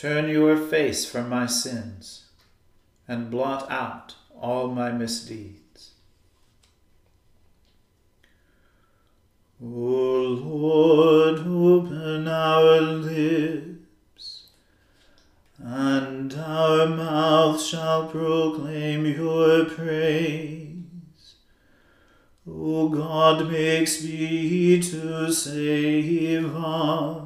Turn your face from my sins and blot out all my misdeeds. O Lord, open our lips, and our mouth shall proclaim your praise. O God, make speed to save us.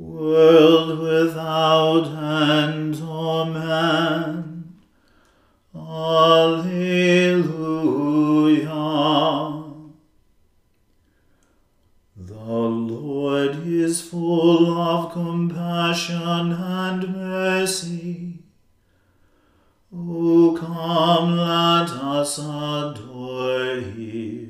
world without end. Amen. Alleluia. The Lord is full of compassion and mercy. O come, let us adore him.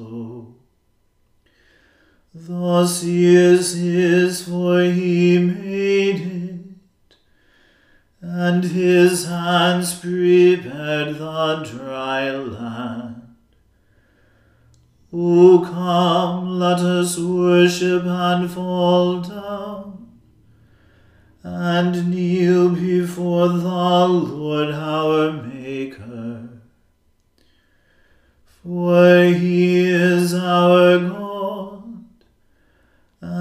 The sea is his, for he made it, and his hands prepared the dry land. O come, let us worship and fall down, and kneel before the Lord our Maker. For he is our God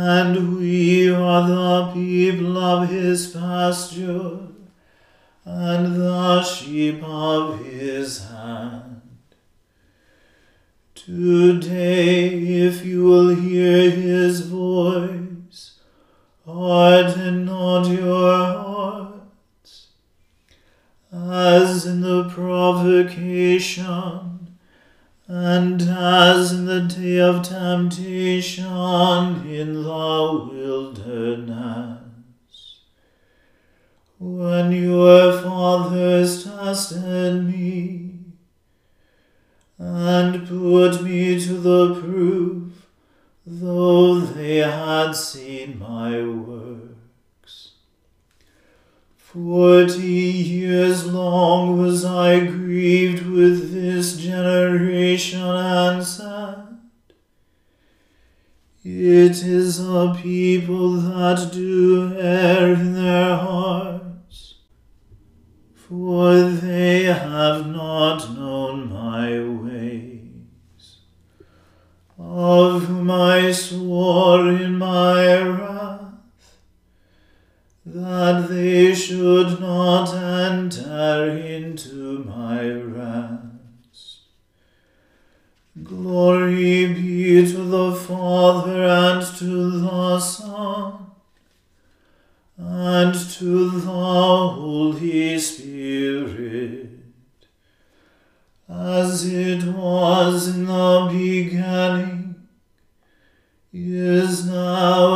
and we are the people of his pasture, and the sheep of his hand. Today, if you will hear his voice, harden not your hearts, as in the provocation and as in the day of temptation in the wilderness, when your fathers tested me and put me to the proof, though they had seen my works. Forty years long was I grieved with this generation and said, It is a people that do err in their hearts, for they have not known my ways, of whom I swore in my wrath that they should not enter into my rest. Glory be to the Father and to the Son and to the Holy Spirit, as it was in the beginning, is now,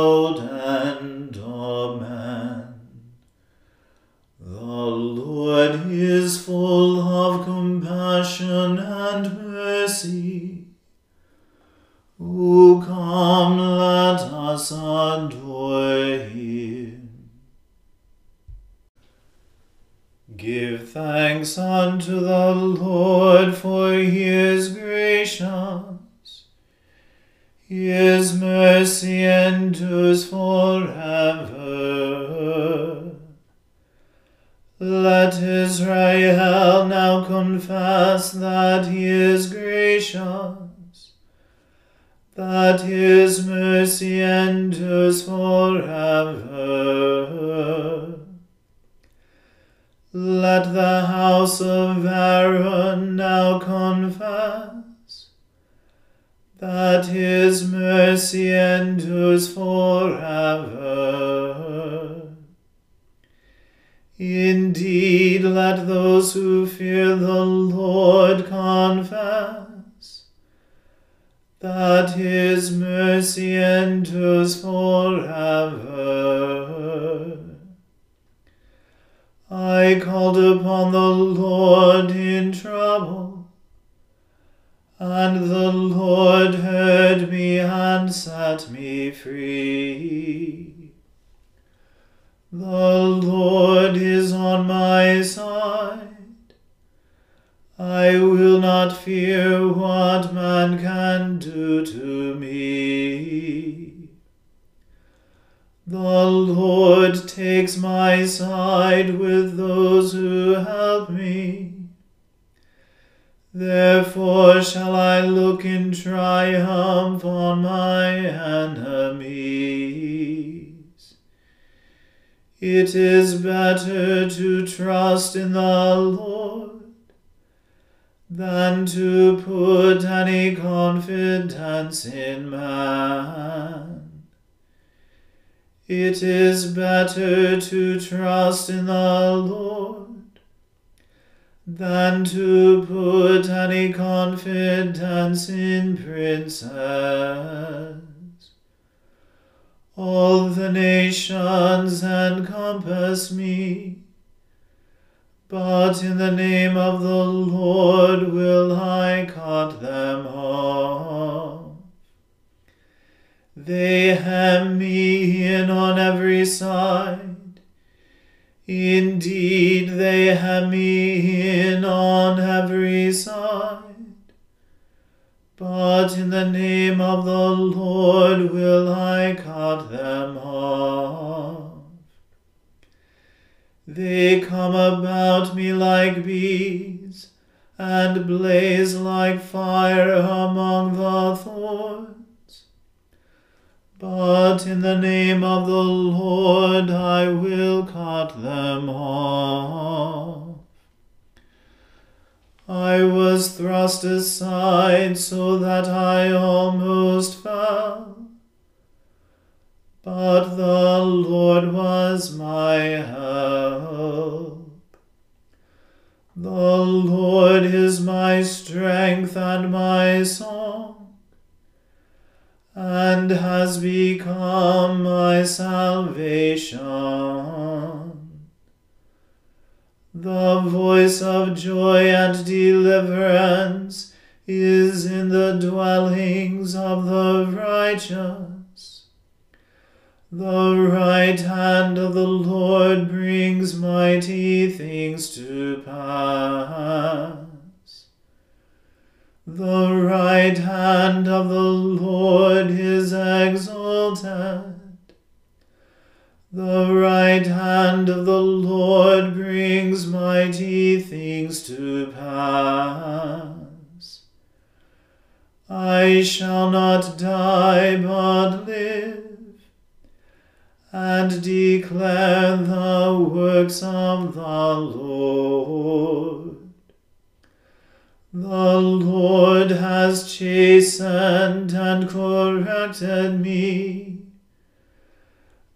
without Let Israel now confess that he is gracious, that his mercy endures forever. Let the house of Aaron now confess that his mercy endures forever. Indeed, let those who fear the Lord confess that his mercy endures forever. I called upon the Lord in trouble and the Lord heard me and set me free. The Lord is on my side. I will not fear what man can do to me. The Lord takes my side with those who help me. Therefore shall I look in triumph on my enemies. It is better to trust in the Lord than to put any confidence in man. It is better to trust in the Lord than to put any confidence in princes. All the nations encompass me, but in the name of the Lord will I cut them off. They hem me in on every side Indeed, they hem me in on every side. But in the name of the Lord will I cut them off. They come about me like bees, and blaze like fire among the thorns. But in the name of the Lord I will cut them off. I was thrust aside so that I almost fell. But the Lord was my help. The Lord is my strength and my song and has become my salvation. The voice of joy and deliverance is in the dwellings of the righteous. The right hand of the Lord brings mighty things to pass. The right hand of the Lord is exalted. The right hand of the Lord brings mighty things to pass. I shall not die but live and declare the works of the Lord. The Lord has chastened and corrected me,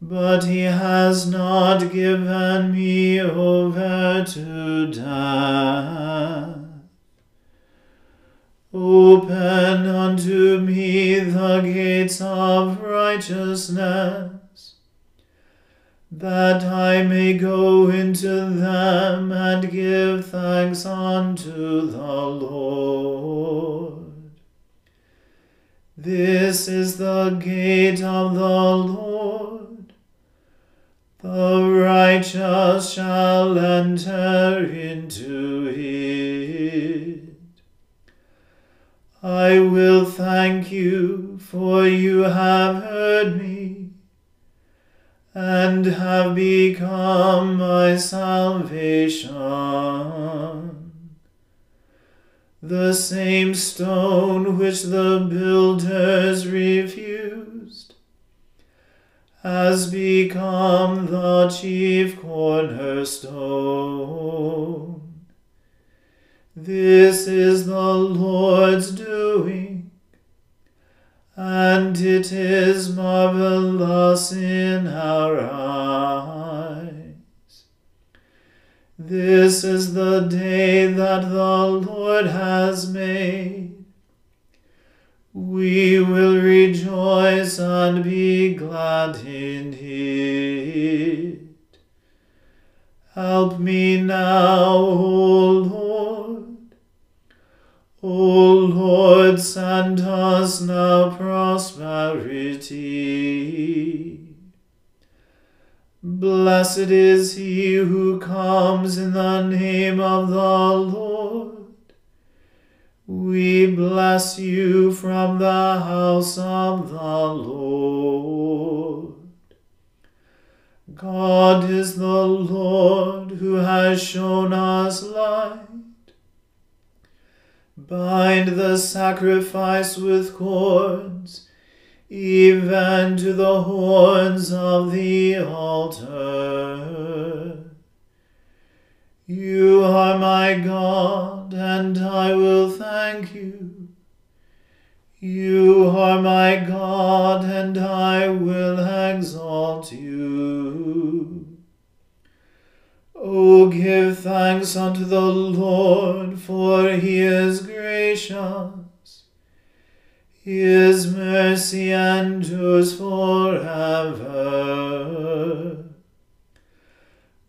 but he has not given me over to death. Open unto me the gates of righteousness that I may go into them and give thanks unto the Lord. This is the gate of the Lord. The righteous shall enter into it. I will thank you, for you have heard me, and have become my salvation. The same stone which the builders refused has become the chief cornerstone. This is the Lord's doing, and it is marvelous in our eyes. This is the day that the Lord has made. We will rejoice and be glad in it. Help me now, O Lord. O Lord, send us now prosperity. Blessed is he who comes in the name of the Lord. We bless you from the house of the Lord. God is the Lord who has shown us light. Bind the sacrifice with cords, even to the horns of the altar. You are my God, and I will thank you. You are my God, and I will exalt you. O give thanks unto the Lord, for he is gracious. His mercy endures forever.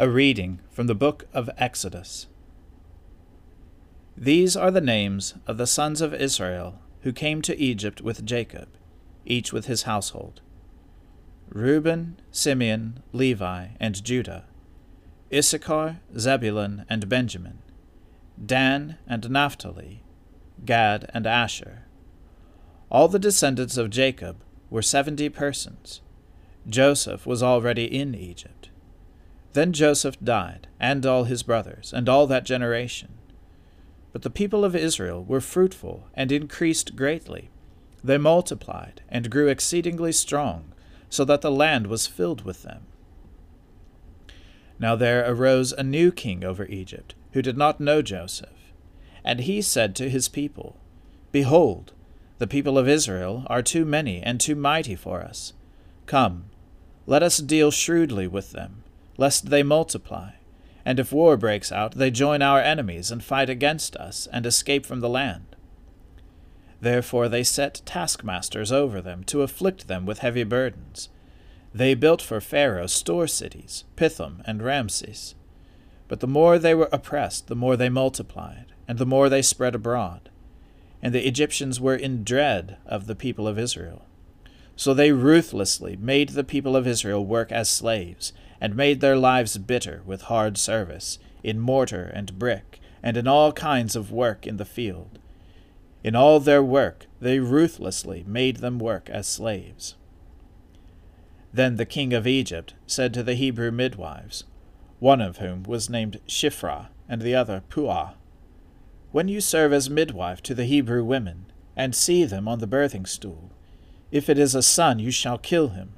A reading from the book of Exodus. These are the names of the sons of Israel who came to Egypt with Jacob, each with his household Reuben, Simeon, Levi, and Judah, Issachar, Zebulun, and Benjamin, Dan and Naphtali, Gad and Asher. All the descendants of Jacob were seventy persons. Joseph was already in Egypt. Then Joseph died, and all his brothers, and all that generation. But the people of Israel were fruitful and increased greatly. They multiplied and grew exceedingly strong, so that the land was filled with them. Now there arose a new king over Egypt, who did not know Joseph. And he said to his people, Behold, the people of Israel are too many and too mighty for us. Come, let us deal shrewdly with them, lest they multiply and if war breaks out, they join our enemies and fight against us and escape from the land. Therefore they set taskmasters over them to afflict them with heavy burdens. They built for Pharaoh store cities, Pithom and Ramses. But the more they were oppressed, the more they multiplied, and the more they spread abroad. And the Egyptians were in dread of the people of Israel. So they ruthlessly made the people of Israel work as slaves, and made their lives bitter with hard service, in mortar and brick, and in all kinds of work in the field. In all their work they ruthlessly made them work as slaves. Then the king of Egypt said to the Hebrew midwives, one of whom was named Shiphrah, and the other Puah, When you serve as midwife to the Hebrew women, and see them on the birthing stool, if it is a son, you shall kill him,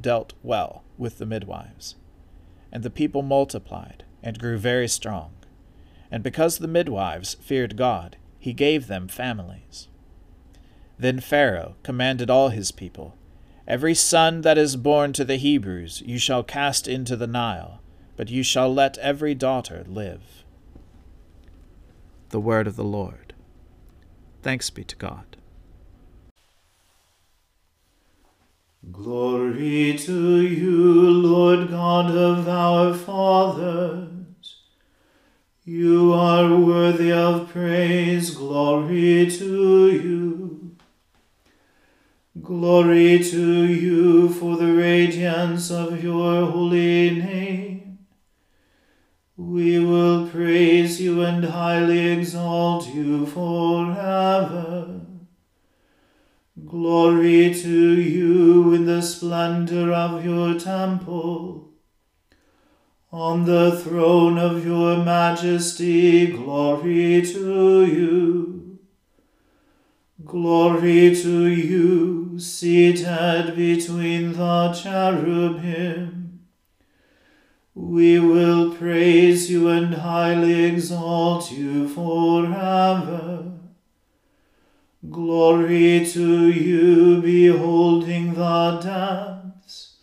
dealt well with the midwives, and the people multiplied and grew very strong. And because the midwives feared God, he gave them families. Then Pharaoh commanded all his people, Every son that is born to the Hebrews you shall cast into the Nile, but you shall let every daughter live. The word of the Lord. Thanks be to God. Glory to you, Lord God of our fathers. You are worthy of praise. Glory to you. Glory to you for the radiance of your holy name. We will praise you and highly exalt you forever. Glory to you in the splendor of your temple. On the throne of your majesty, glory to you. Glory to you, seated between the cherubim. We will praise you and highly exalt you forever. Glory to you, beholding the depths.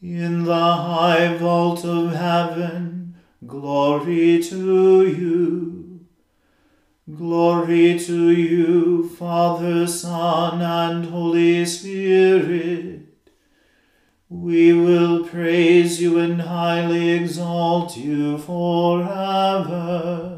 In the high vault of heaven, glory to you. Glory to you, Father, Son, and Holy Spirit. We will praise you and highly exalt you forever.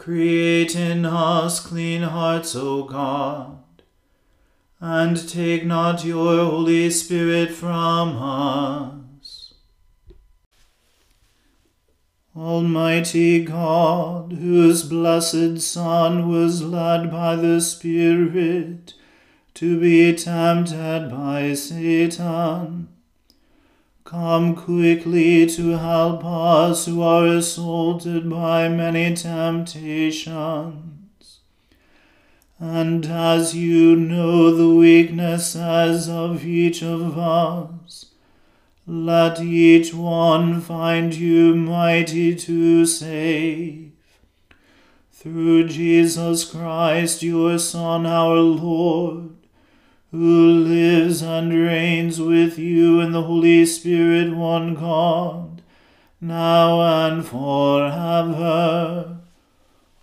Create in us clean hearts, O God, and take not your Holy Spirit from us. Almighty God, whose blessed Son was led by the Spirit to be tempted by Satan, Come quickly to help us who are assaulted by many temptations. And as you know the weaknesses of each of us, let each one find you mighty to save. Through Jesus Christ, your Son, our Lord who lives and reigns with you in the Holy Spirit, one God, now and forever.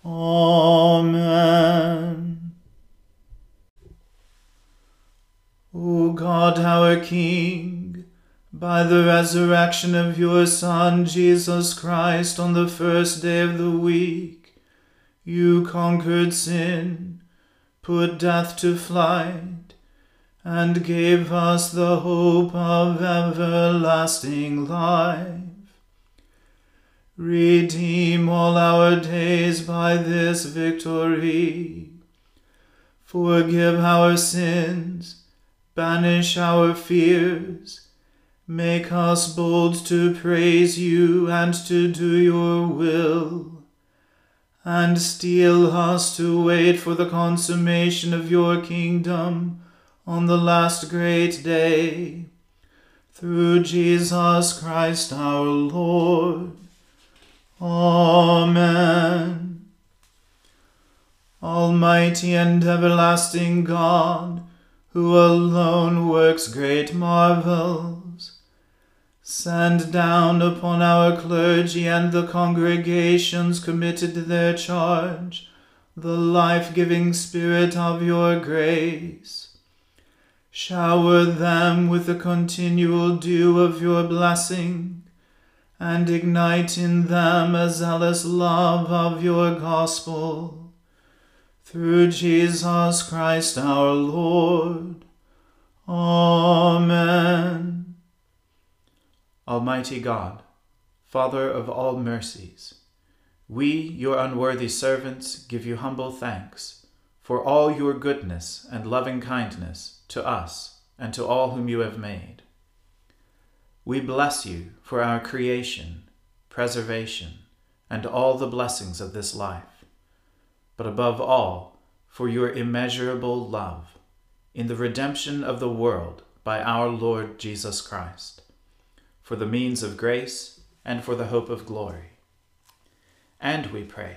Amen. O God, our King, by the resurrection of your Son, Jesus Christ, on the first day of the week, you conquered sin, put death to flight and gave us the hope of everlasting life. Redeem all our days by this victory. Forgive our sins, banish our fears, make us bold to praise you and to do your will, and steel us to wait for the consummation of your kingdom on the last great day. Through Jesus Christ our Lord. Amen. Almighty and everlasting God, who alone works great marvels, send down upon our clergy and the congregations committed to their charge the life giving Spirit of your grace Shower them with the continual dew of your blessing, and ignite in them a zealous love of your gospel. Through Jesus Christ our Lord. Amen. Almighty God, Father of all mercies, we, your unworthy servants, give you humble thanks for all your goodness and loving kindness to us and to all whom you have made. We bless you for our creation, preservation, and all the blessings of this life, but above all, for your immeasurable love in the redemption of the world by our Lord Jesus Christ, for the means of grace and for the hope of glory. And we pray,